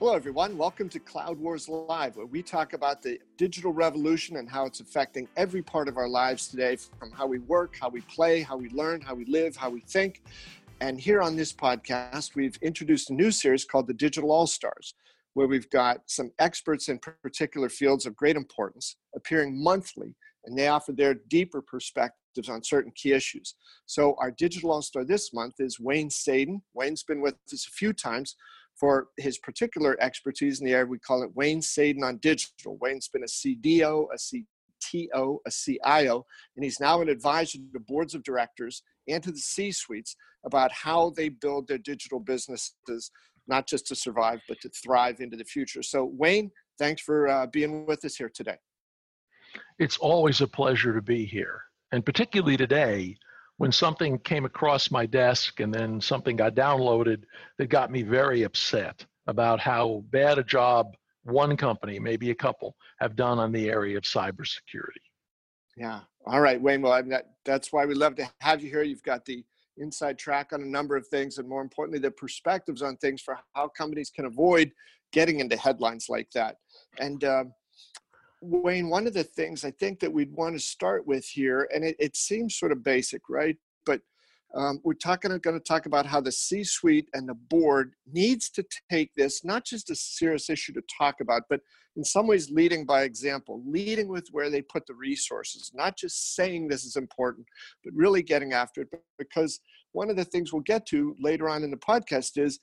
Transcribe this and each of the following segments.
Hello, everyone. Welcome to Cloud Wars Live, where we talk about the digital revolution and how it's affecting every part of our lives today from how we work, how we play, how we learn, how we live, how we think. And here on this podcast, we've introduced a new series called the Digital All Stars, where we've got some experts in particular fields of great importance appearing monthly, and they offer their deeper perspectives on certain key issues. So, our Digital All Star this month is Wayne Sadin. Wayne's been with us a few times for his particular expertise in the area. We call it Wayne Sadin on digital. Wayne's been a CDO, a CTO, a CIO, and he's now an advisor to boards of directors and to the C suites about how they build their digital businesses, not just to survive, but to thrive into the future. So, Wayne, thanks for uh, being with us here today. It's always a pleasure to be here, and particularly today when something came across my desk and then something got downloaded that got me very upset about how bad a job one company, maybe a couple, have done on the area of cybersecurity. Yeah. All right, Wayne. Well, that, that's why we love to have you here. You've got the inside track on a number of things, and more importantly, the perspectives on things for how companies can avoid getting into headlines like that. And um, Wayne, one of the things I think that we'd want to start with here, and it, it seems sort of basic, right? But um, we're talking going to talk about how the C-suite and the board needs to take this not just a serious issue to talk about, but in some ways leading by example, leading with where they put the resources, not just saying this is important, but really getting after it. Because one of the things we'll get to later on in the podcast is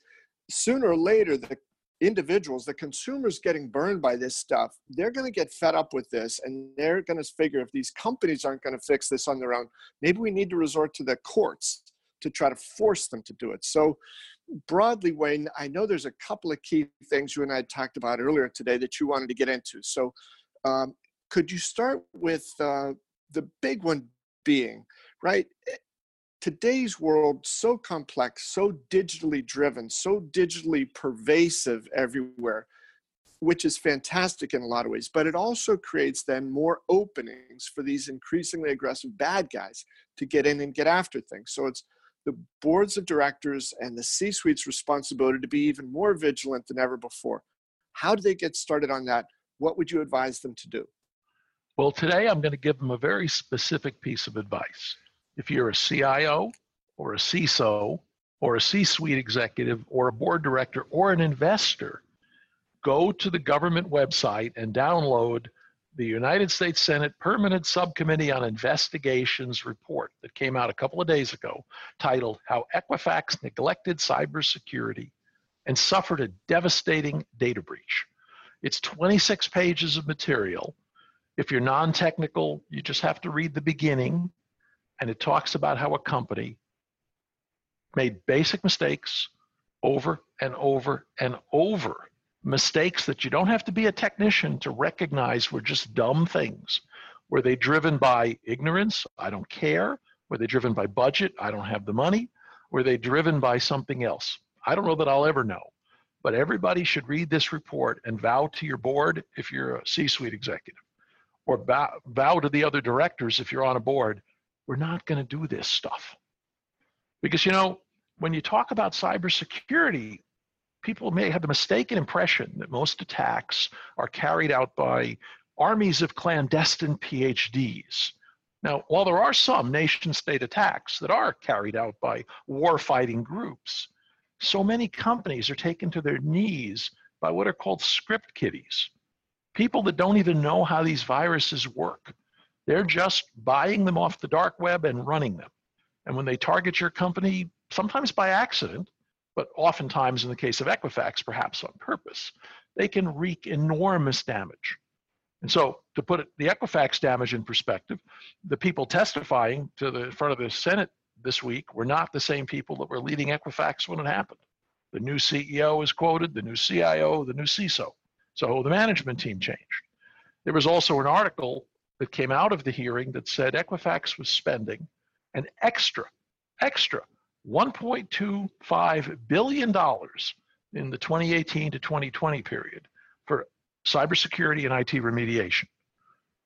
sooner or later the individuals, the consumers getting burned by this stuff, they're going to get fed up with this and they're going to figure if these companies aren't going to fix this on their own, maybe we need to resort to the courts to try to force them to do it. So, broadly, Wayne, I know there's a couple of key things you and I talked about earlier today that you wanted to get into. So, um, could you start with uh, the big one being, right? Today's world so complex so digitally driven so digitally pervasive everywhere which is fantastic in a lot of ways but it also creates then more openings for these increasingly aggressive bad guys to get in and get after things. So it's the boards of directors and the c suite's responsibility to be even more vigilant than ever before. How do they get started on that? What would you advise them to do? Well today i'm going to give them a very specific piece of advice if you're a CIO or a CISO or a C suite executive or a board director or an investor, go to the government website and download the United States Senate Permanent Subcommittee on Investigations report that came out a couple of days ago titled How Equifax Neglected Cybersecurity and Suffered a Devastating Data Breach. It's 26 pages of material. If you're non technical, you just have to read the beginning and it talks about how a company made basic mistakes over and over and over. Mistakes that you don't have to be a technician to recognize were just dumb things. Were they driven by ignorance? I don't care. Were they driven by budget? I don't have the money. Were they driven by something else? I don't know that I'll ever know. But everybody should read this report and vow to your board if you're a C suite executive, or vow, vow to the other directors if you're on a board we're not going to do this stuff. Because, you know, when you talk about cybersecurity, people may have the mistaken impression that most attacks are carried out by armies of clandestine PhDs. Now, while there are some nation state attacks that are carried out by war fighting groups, so many companies are taken to their knees by what are called script kiddies people that don't even know how these viruses work. They're just buying them off the dark web and running them. And when they target your company, sometimes by accident, but oftentimes in the case of Equifax, perhaps on purpose, they can wreak enormous damage. And so, to put it, the Equifax damage in perspective, the people testifying to the front of the Senate this week were not the same people that were leading Equifax when it happened. The new CEO is quoted, the new CIO, the new CISO. So the management team changed. There was also an article that came out of the hearing that said Equifax was spending an extra, extra $1.25 billion in the 2018 to 2020 period for cybersecurity and IT remediation.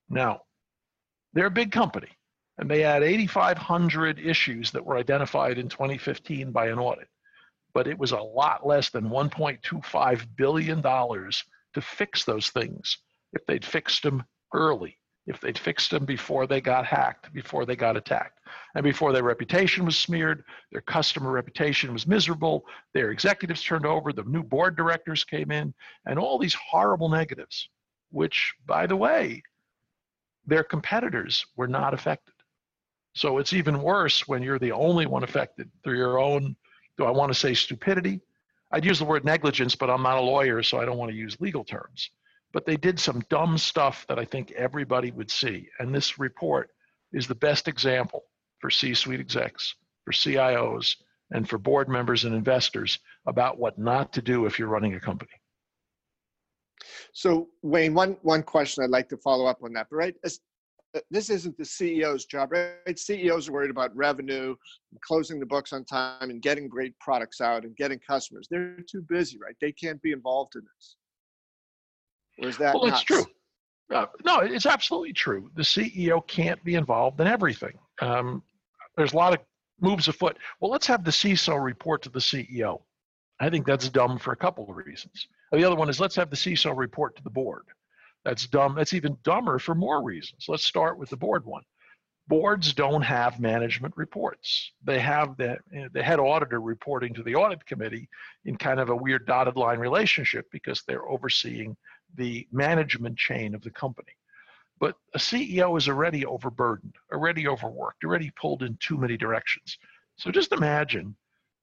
Now, they're a big company, and they had 8,500 issues that were identified in 2015 by an audit. but it was a lot less than $1.25 billion to fix those things if they'd fixed them early, if they'd fixed them before they got hacked, before they got attacked, and before their reputation was smeared, their customer reputation was miserable, their executives turned over, the new board directors came in, and all these horrible negatives, which, by the way, their competitors were not affected. So it's even worse when you're the only one affected through your own, do I want to say stupidity? I'd use the word negligence, but I'm not a lawyer, so I don't want to use legal terms. But they did some dumb stuff that I think everybody would see. And this report is the best example for C suite execs, for CIOs, and for board members and investors about what not to do if you're running a company. So Wayne, one one question I'd like to follow up on that. But right, uh, this isn't the CEO's job, right? CEOs are worried about revenue, closing the books on time, and getting great products out and getting customers. They're too busy, right? They can't be involved in this. Or is that? Well, that's true. Uh, no, it's absolutely true. The CEO can't be involved in everything. Um, there's a lot of moves afoot. Well, let's have the CISO report to the CEO. I think that's dumb for a couple of reasons. The other one is let's have the CISO report to the board. That's dumb. That's even dumber for more reasons. Let's start with the board one. Boards don't have management reports. They have the, the head auditor reporting to the audit committee in kind of a weird dotted line relationship because they're overseeing the management chain of the company. But a CEO is already overburdened, already overworked, already pulled in too many directions. So just imagine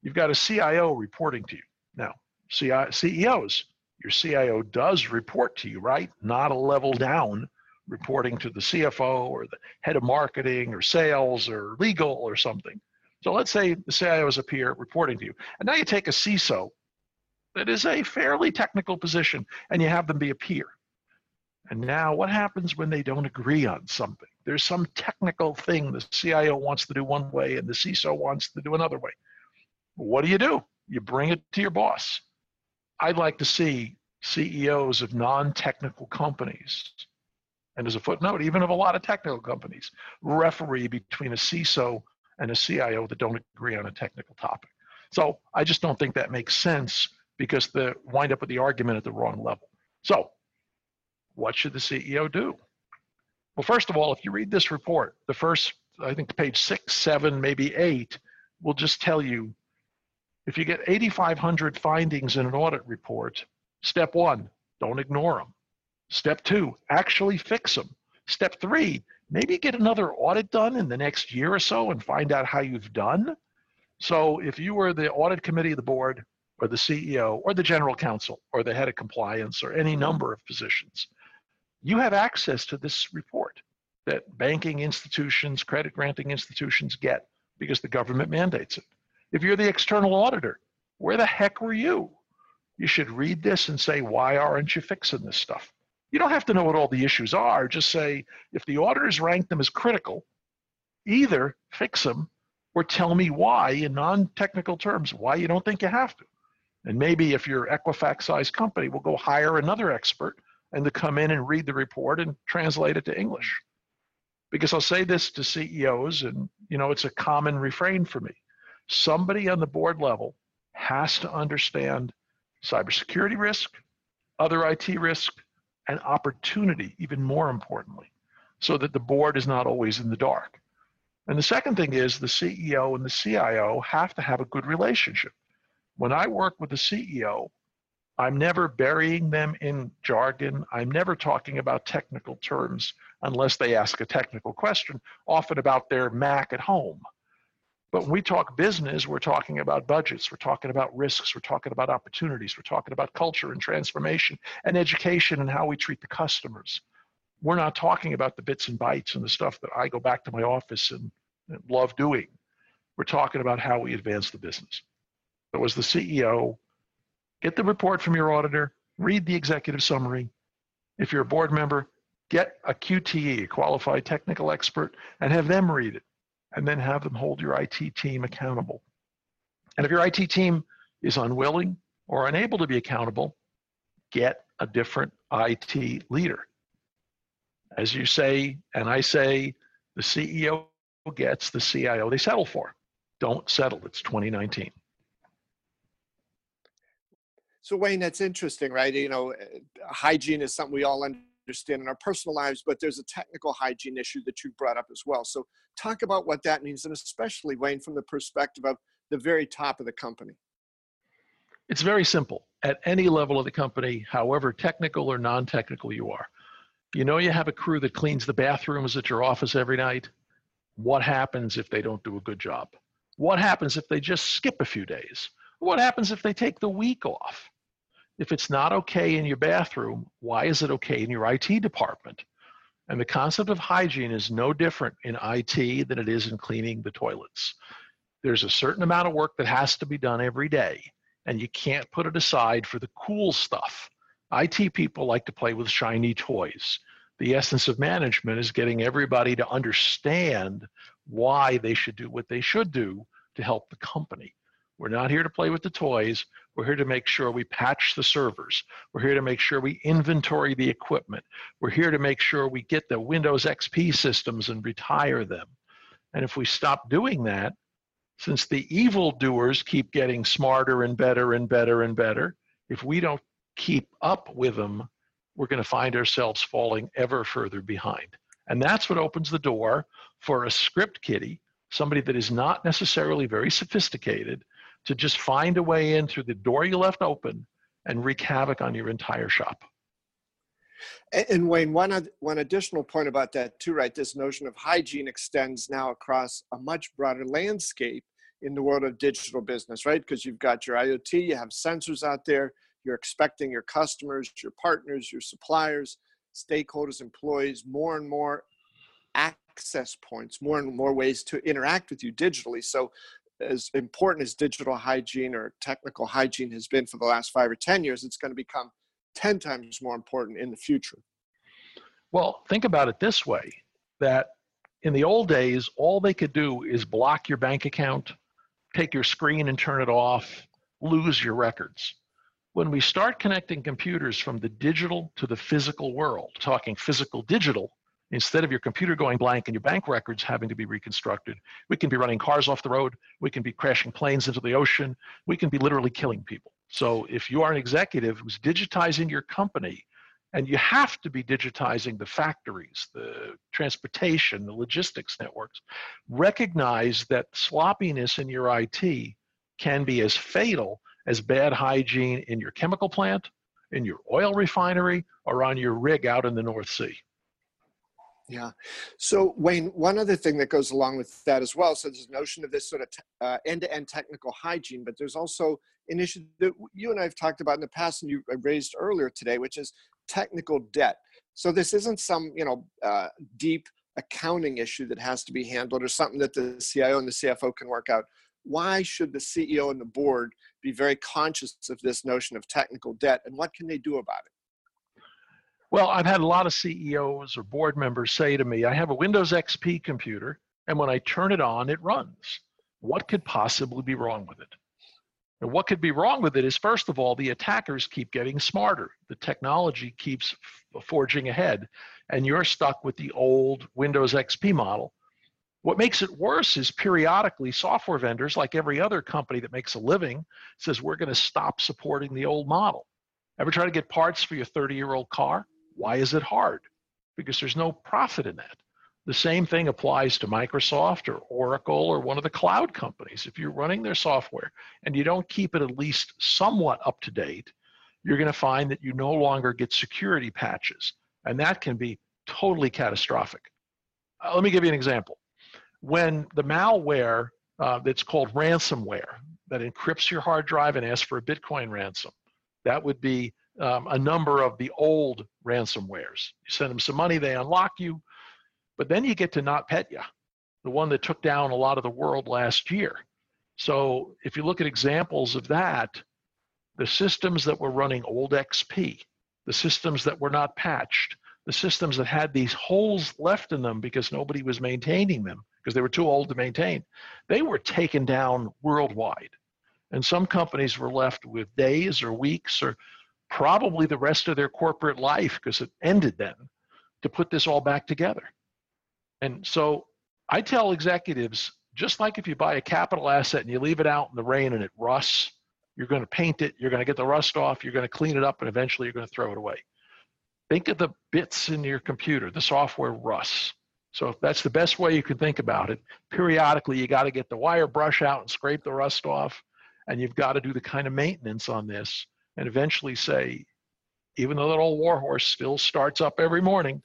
you've got a CIO reporting to you. Now, CEOs your CIO does report to you, right? Not a level down reporting to the CFO or the head of marketing or sales or legal or something. So let's say the CIO is up here reporting to you. And now you take a CISO that is a fairly technical position and you have them be a peer. And now what happens when they don't agree on something? There's some technical thing the CIO wants to do one way and the CISO wants to do another way. What do you do? You bring it to your boss. I'd like to see CEOs of non-technical companies, and as a footnote, even of a lot of technical companies, referee between a CISO and a CIO that don't agree on a technical topic. So I just don't think that makes sense because they wind up with the argument at the wrong level. So what should the CEO do? Well, first of all, if you read this report, the first, I think page six, seven, maybe eight, will just tell you if you get 8,500 findings in an audit report, step one, don't ignore them. Step two, actually fix them. Step three, maybe get another audit done in the next year or so and find out how you've done. So if you were the audit committee of the board or the CEO or the general counsel or the head of compliance or any number of positions, you have access to this report that banking institutions, credit granting institutions get because the government mandates it. If you're the external auditor, where the heck were you? You should read this and say, why aren't you fixing this stuff? You don't have to know what all the issues are. Just say, if the auditors rank them as critical, either fix them or tell me why in non-technical terms, why you don't think you have to. And maybe if you're Equifax sized company, we'll go hire another expert and to come in and read the report and translate it to English. Because I'll say this to CEOs, and you know, it's a common refrain for me somebody on the board level has to understand cybersecurity risk, other IT risk, and opportunity, even more importantly, so that the board is not always in the dark. And the second thing is the CEO and the CIO have to have a good relationship. When I work with the CEO, I'm never burying them in jargon. I'm never talking about technical terms unless they ask a technical question, often about their Mac at home. But when we talk business, we're talking about budgets, we're talking about risks, we're talking about opportunities, we're talking about culture and transformation and education and how we treat the customers. We're not talking about the bits and bytes and the stuff that I go back to my office and, and love doing. We're talking about how we advance the business. So, was the CEO, get the report from your auditor, read the executive summary. If you're a board member, get a QTE, a qualified technical expert, and have them read it and then have them hold your IT team accountable. And if your IT team is unwilling or unable to be accountable, get a different IT leader. As you say, and I say, the CEO gets the CIO they settle for. Don't settle. It's 2019. So Wayne, that's interesting, right? You know, eh, hygiene is something we all understand in our personal lives, but there's a technical hygiene issue that you brought up as well. So talk about what that means, and especially Wayne, from the perspective of the very top of the company. It's very simple. At any level of the company, however technical or non-technical you are, you know you have a crew that cleans the bathrooms at your office every night. What happens if they don't do a good job? What happens if they just skip a few days? What happens if they take the week off? If it's not okay in your bathroom, why is it okay in your IT department? And the concept of hygiene is no different in IT than it is in cleaning the toilets. There's a certain amount of work that has to be done every day, and you can't put it aside for the cool stuff. IT people like to play with shiny toys. The essence of management is getting everybody to understand why they should do what they should do to help the company. We're not here to play with the toys. We're here to make sure we patch the servers. We're here to make sure we inventory the equipment. We're here to make sure we get the Windows XP systems and retire them. And if we stop doing that, since the evil doers keep getting smarter and better and better and better, if we don't keep up with them, we're going to find ourselves falling ever further behind. And that's what opens the door for a script kiddie, somebody that is not necessarily very sophisticated, to just find a way in through the door you left open and wreak havoc on your entire shop. And Wayne, one one additional point about that too, right? This notion of hygiene extends now across a much broader landscape in the world of digital business, right? Because you've got your IoT, you have sensors out there, you're expecting your customers, your partners, your suppliers, stakeholders, employees, more and more access points, more and more ways to interact with you digitally. So as important as digital hygiene or technical hygiene has been for the last five or 10 years, it's going to become 10 times more important in the future. Well, think about it this way that in the old days, all they could do is block your bank account, take your screen and turn it off, lose your records. When we start connecting computers from the digital to the physical world, talking physical digital, Instead of your computer going blank and your bank records having to be reconstructed, we can be running cars off the road. We can be crashing planes into the ocean. We can be literally killing people. So if you are an executive who's digitizing your company, and you have to be digitizing the factories, the transportation, the logistics networks, recognize that sloppiness in your IT can be as fatal as bad hygiene in your chemical plant, in your oil refinery, or on your rig out in the North Sea. Yeah. So Wayne, one other thing that goes along with that as well. So there's a notion of this sort of uh, end-to-end technical hygiene, but there's also an issue that you and I have talked about in the past, and you raised earlier today, which is technical debt. So this isn't some you know uh, deep accounting issue that has to be handled, or something that the CIO and the CFO can work out. Why should the CEO and the board be very conscious of this notion of technical debt, and what can they do about it? Well, I've had a lot of CEOs or board members say to me, I have a Windows XP computer, and when I turn it on, it runs. What could possibly be wrong with it? And what could be wrong with it is, first of all, the attackers keep getting smarter. The technology keeps uh, forging ahead, and you're stuck with the old Windows XP model. What makes it worse is periodically software vendors, like every other company that makes a living, says we're going to stop supporting the old model. Ever try to get parts for your 30 year old car? Why is it hard? Because there's no profit in that. The same thing applies to Microsoft or Oracle or one of the cloud companies. If you're running their software and you don't keep it at least somewhat up to date, you're going to find that you no longer get security patches. And that can be totally catastrophic. Uh, let me give you an example. When the malware uh, that's called ransomware that encrypts your hard drive and asks for a Bitcoin ransom, that would be um, a number of the old ransomwares. You send them some money, they unlock you, but then you get to NotPetya, the one that took down a lot of the world last year. So if you look at examples of that, the systems that were running old XP, the systems that were not patched, the systems that had these holes left in them because nobody was maintaining them because they were too old to maintain, they were taken down worldwide. And some companies were left with days or weeks or probably the rest of their corporate life because it ended then to put this all back together. And so I tell executives just like if you buy a capital asset and you leave it out in the rain and it rusts, You're going to paint it, you're going to get the rust off, you're going to clean it up, and eventually you're going to throw it away. Think of the bits in your computer, the software rusts. So that's the best way you can think about it. Periodically, you got to get the wire brush out and scrape the rust off, and you've got to do the kind of maintenance on this, and eventually say, even though that old warhorse still starts up every morning,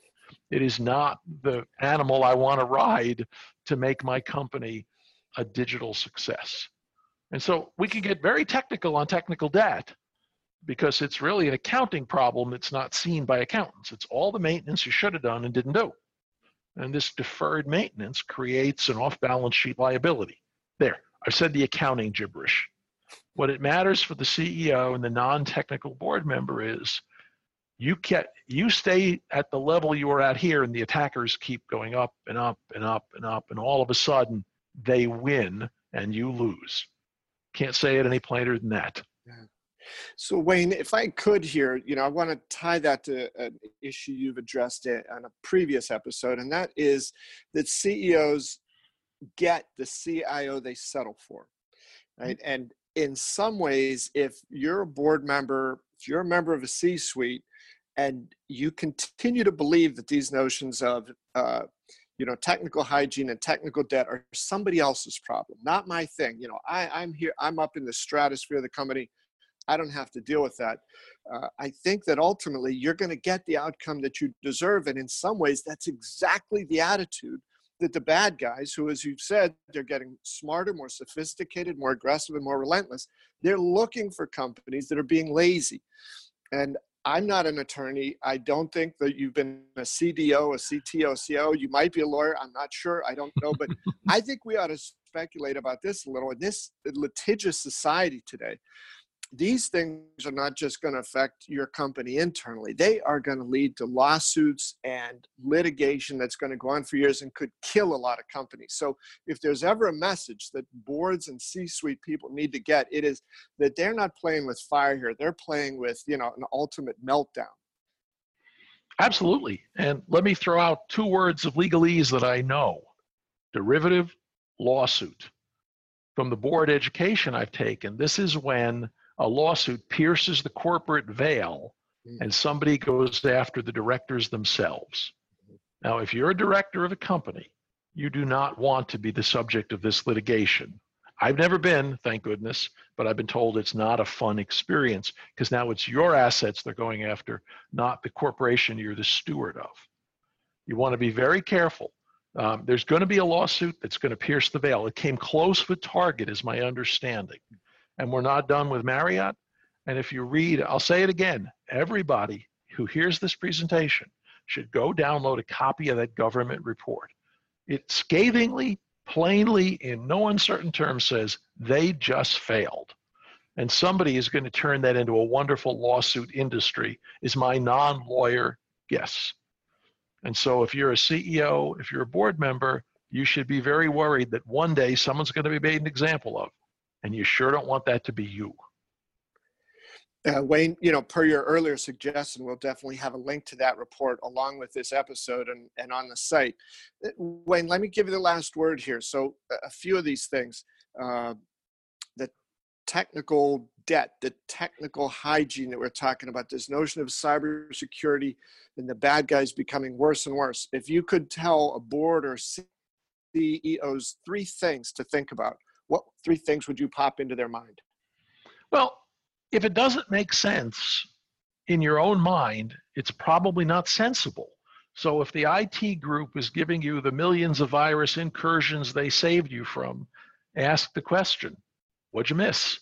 it is not the animal I want to ride to make my company a digital success. And so we can get very technical on technical debt because it's really an accounting problem that's not seen by accountants. It's all the maintenance you should have done and didn't do. And this deferred maintenance creates an off balance sheet liability. There, I've said the accounting gibberish. What it matters for the CEO and the non technical board member is you get you stay at the level you are at here and the attackers keep going up and up and up and up and all of a sudden they win and you lose can't say it any plainer than that yeah. so wayne if i could here you know i want to tie that to an issue you've addressed it on a previous episode and that is that ceos get the cio they settle for right mm-hmm. and in some ways if you're a board member if you're a member of a c suite and you continue to believe that these notions of uh, you know technical hygiene and technical debt are somebody else's problem not my thing you know I, i'm here i'm up in the stratosphere of the company i don't have to deal with that uh, i think that ultimately you're going to get the outcome that you deserve and in some ways that's exactly the attitude that the bad guys who as you've said they're getting smarter more sophisticated more aggressive and more relentless they're looking for companies that are being lazy and I'm not an attorney. I don't think that you've been a CDO, a CTO, CO. You might be a lawyer. I'm not sure. I don't know. But I think we ought to speculate about this a little. In this litigious society today, these things are not just going to affect your company internally, they are going to lead to lawsuits and litigation that's going to go on for years and could kill a lot of companies. So, if there's ever a message that boards and C suite people need to get, it is that they're not playing with fire here, they're playing with, you know, an ultimate meltdown. Absolutely. And let me throw out two words of legalese that I know derivative lawsuit. From the board education I've taken, this is when a lawsuit pierces the corporate veil hmm. and somebody goes after the directors themselves. Now, if you're a director of a company, you do not want to be the subject of this litigation. I've never been, thank goodness, but I've been told it's not a fun experience because now it's your assets they're going after, not the corporation you're the steward of. You want to be very careful. Um, there's going to be a lawsuit that's going to pierce the veil. It came close with Target, is my understanding and we're not done with Marriott. And if you read, I'll say it again everybody who hears this presentation should go download a copy of that government report. It scathingly, plainly, in no uncertain terms says they just failed. And somebody is going to turn that into a wonderful lawsuit industry, is my non lawyer guess. And so if you're a CEO, if you're a board member, you should be very worried that one day someone's going to be made an example of and you sure don't want that to be you. Uh, Wayne, you know, per your earlier suggestion, we'll definitely have a link to that report along with this episode and, and on the site. Uh, Wayne, let me give you the last word here. So, a few of these things uh, the technical debt, the technical hygiene that we're talking about, this notion of cybersecurity and the bad guys becoming worse and worse. If you could tell a board or CEOs three things to think about what three things would you pop into their mind? Well, if it doesn't make sense in your own mind, it's probably not sensible. So if the IT group is giving you the millions of virus incursions they saved you from, ask the question what'd you miss?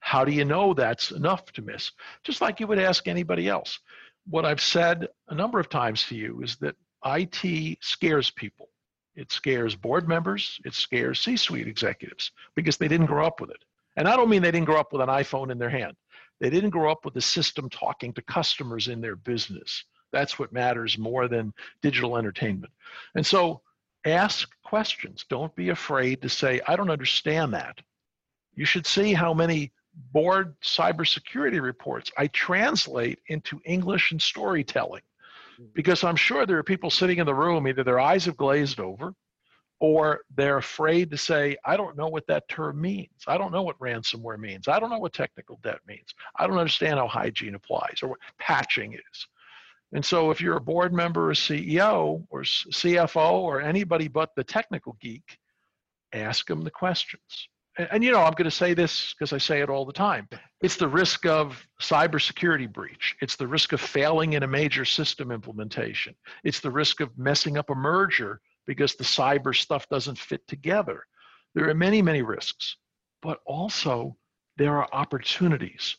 How do you know that's enough to miss? Just like you would ask anybody else. What I've said a number of times to you is that IT scares people. It scares board members, it scares C suite executives because they didn't grow up with it. And I don't mean they didn't grow up with an iPhone in their hand. They didn't grow up with the system talking to customers in their business. That's what matters more than digital entertainment. And so ask questions. Don't be afraid to say, I don't understand that. You should see how many board cybersecurity reports I translate into English and storytelling because I'm sure there are people sitting in the room, either their eyes have glazed over or they're afraid to say, I don't know what that term means. I don't know what ransomware means. I don't know what technical debt means. I don't understand how hygiene applies or what patching is. And so, if you're a board member, a CEO, or CFO, or anybody but the technical geek, ask them the questions. And, and you know, I'm going to say this because I say it all the time. It's the risk of cybersecurity breach. It's the risk of failing in a major system implementation. It's the risk of messing up a merger because the cyber stuff doesn't fit together. There are many, many risks, but also there are opportunities.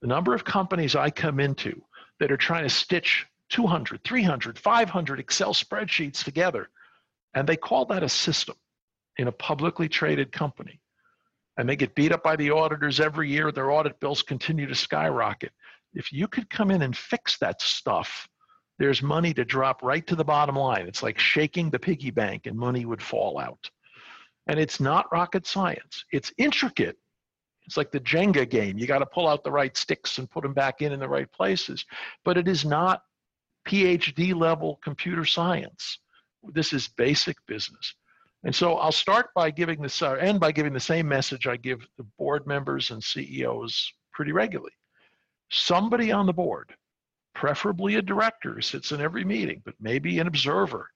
The number of companies I come into that are trying to stitch 200, 300, 500 Excel spreadsheets together, and they call that a system in a publicly traded company. And they get beat up by the auditors every year. Their audit bills continue to skyrocket. If you could come in and fix that stuff, there's money to drop right to the bottom line. It's like shaking the piggy bank and money would fall out. And it's not rocket science. It's intricate. It's like the Jenga game. You got to pull out the right sticks and put them back in in the right places. But it is not PhD level computer science. This is basic business. And so I'll start by giving this, uh, end by giving the same message I give the board members and CEOs pretty regularly. Somebody on the board preferably a director who sits in every meeting, but maybe an observer,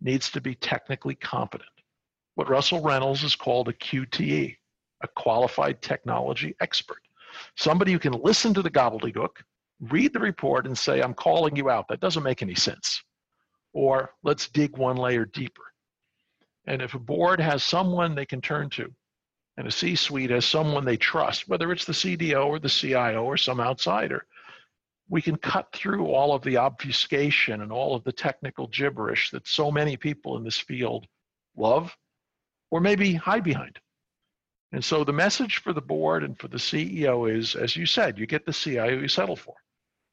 needs to be technically competent. What Russell Reynolds has called a QTE, a qualified technology expert. Somebody who can listen to the gobbledygook, read the report, and say, I'm calling you out. That doesn't make any sense. Or let's dig one layer deeper. And if a board has someone they can turn to, and a C suite has someone they trust, whether it's the CDO or the CIO or some outsider, we can cut through all of the obfuscation and all of the technical gibberish that so many people in this field love or maybe hide behind. And so the message for the board and for the CEO is, as you said, you get the CIO you settle for.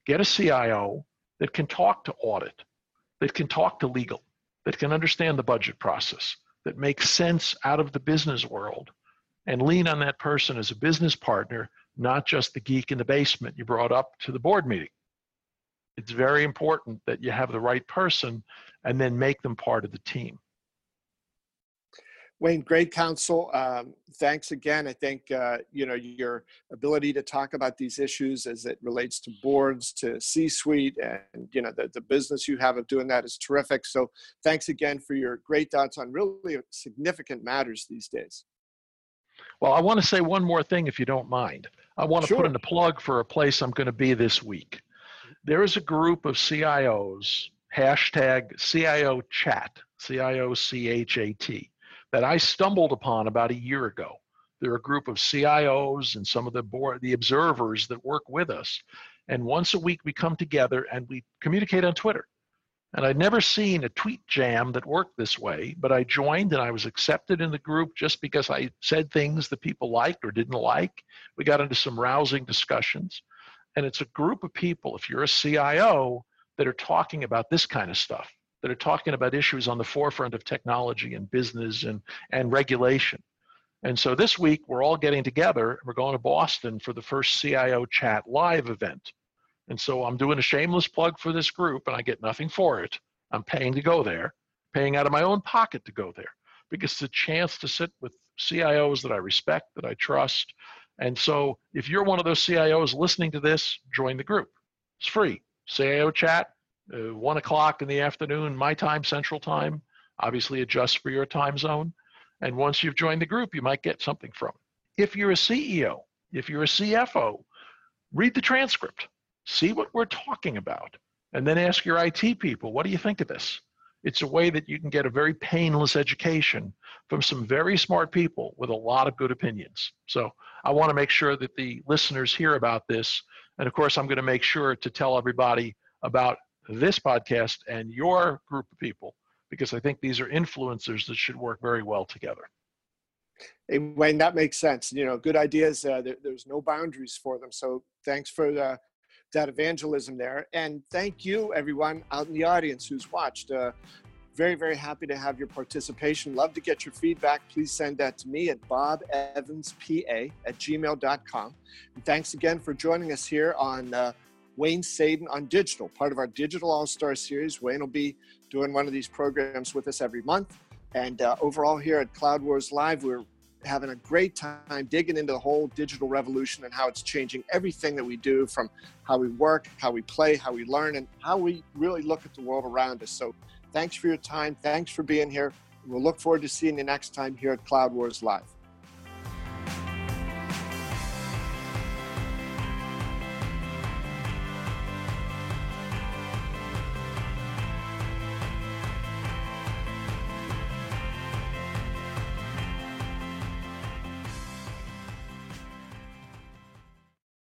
Get a CIO that can talk to audit, that can talk to legal, that can understand the budget process, that makes sense out of the business world, and lean on that person as a business partner not just the geek in the basement you brought up to the board meeting. It's very important that you have the right person and then make them part of the team. Wayne, great counsel. Um, thanks again. I think uh, you know your ability to talk about these issues as it relates to boards, to C-suite, and you know the, the business you have of doing that is terrific. So thanks again for your great thoughts on really significant matters these days. Well, I want to say one more thing, if you don't mind. I want to sure. put in a plug for a place I'm going to be this week. There is a group of CIOs, hashtag CIO chat, C I O C H A T, that I stumbled upon about a year ago. They're a group of CIOs and some of the board, the observers that work with us. And once a week we come together and we communicate on Twitter. And I'd never seen a tweet jam that worked this way, but I joined and I was accepted in the group just because I said things that people liked or didn't like. We got into some rousing discussions. And it's a group of people, if you're a CIO, that are talking about this kind of stuff, that are talking about issues on the forefront of technology and business and, and regulation. And so this week, we're all getting together. We're going to Boston for the first CIO Chat live event. And so I'm doing a shameless plug for this group and I get nothing for it. I'm paying to go there, paying out of my own pocket to go there because it's a chance to sit with CIOs that I respect, that I trust. And so if you're one of those CIOs listening to this, join the group. It's free. CIO chat, uh, one o'clock in the afternoon, my time, central time, obviously adjust for your time zone. And once you've joined the group, you might get something from it. If you're a CEO, if you're a CFO, read the transcript see what we're talking about, and then ask your IT people, what do you think of this? It's a way that you can get a very painless education from some very smart people with a lot of good opinions. So I want to make sure that the listeners hear about this. And of course, I'm going to make sure to tell everybody about this podcast and your group of people because I think these are influencers that should work very well together. Hey, Wayne, that makes sense. You know, good ideas. Uh, there, there's no boundaries for them. So thanks for uh, that evangelism there. And thank you, everyone out in the audience who's watched. Uh, very, very happy to have your participation. Love to get your feedback. Please send that to me at bobevanspa at gmail.com. And thanks again for joining us here on uh, Wayne Sadin on Digital, part of our Digital All Star series. Wayne will be doing one of these programs with us every month. And uh, overall, here at Cloud Wars Live, we're having a great time digging into the whole digital revolution and how it's changing everything that we do from how we work, how we play, how we learn, and how we really look at the world around us. So, thanks for your time. Thanks for being here. We'll look forward to seeing you next time here at Cloud Wars Live.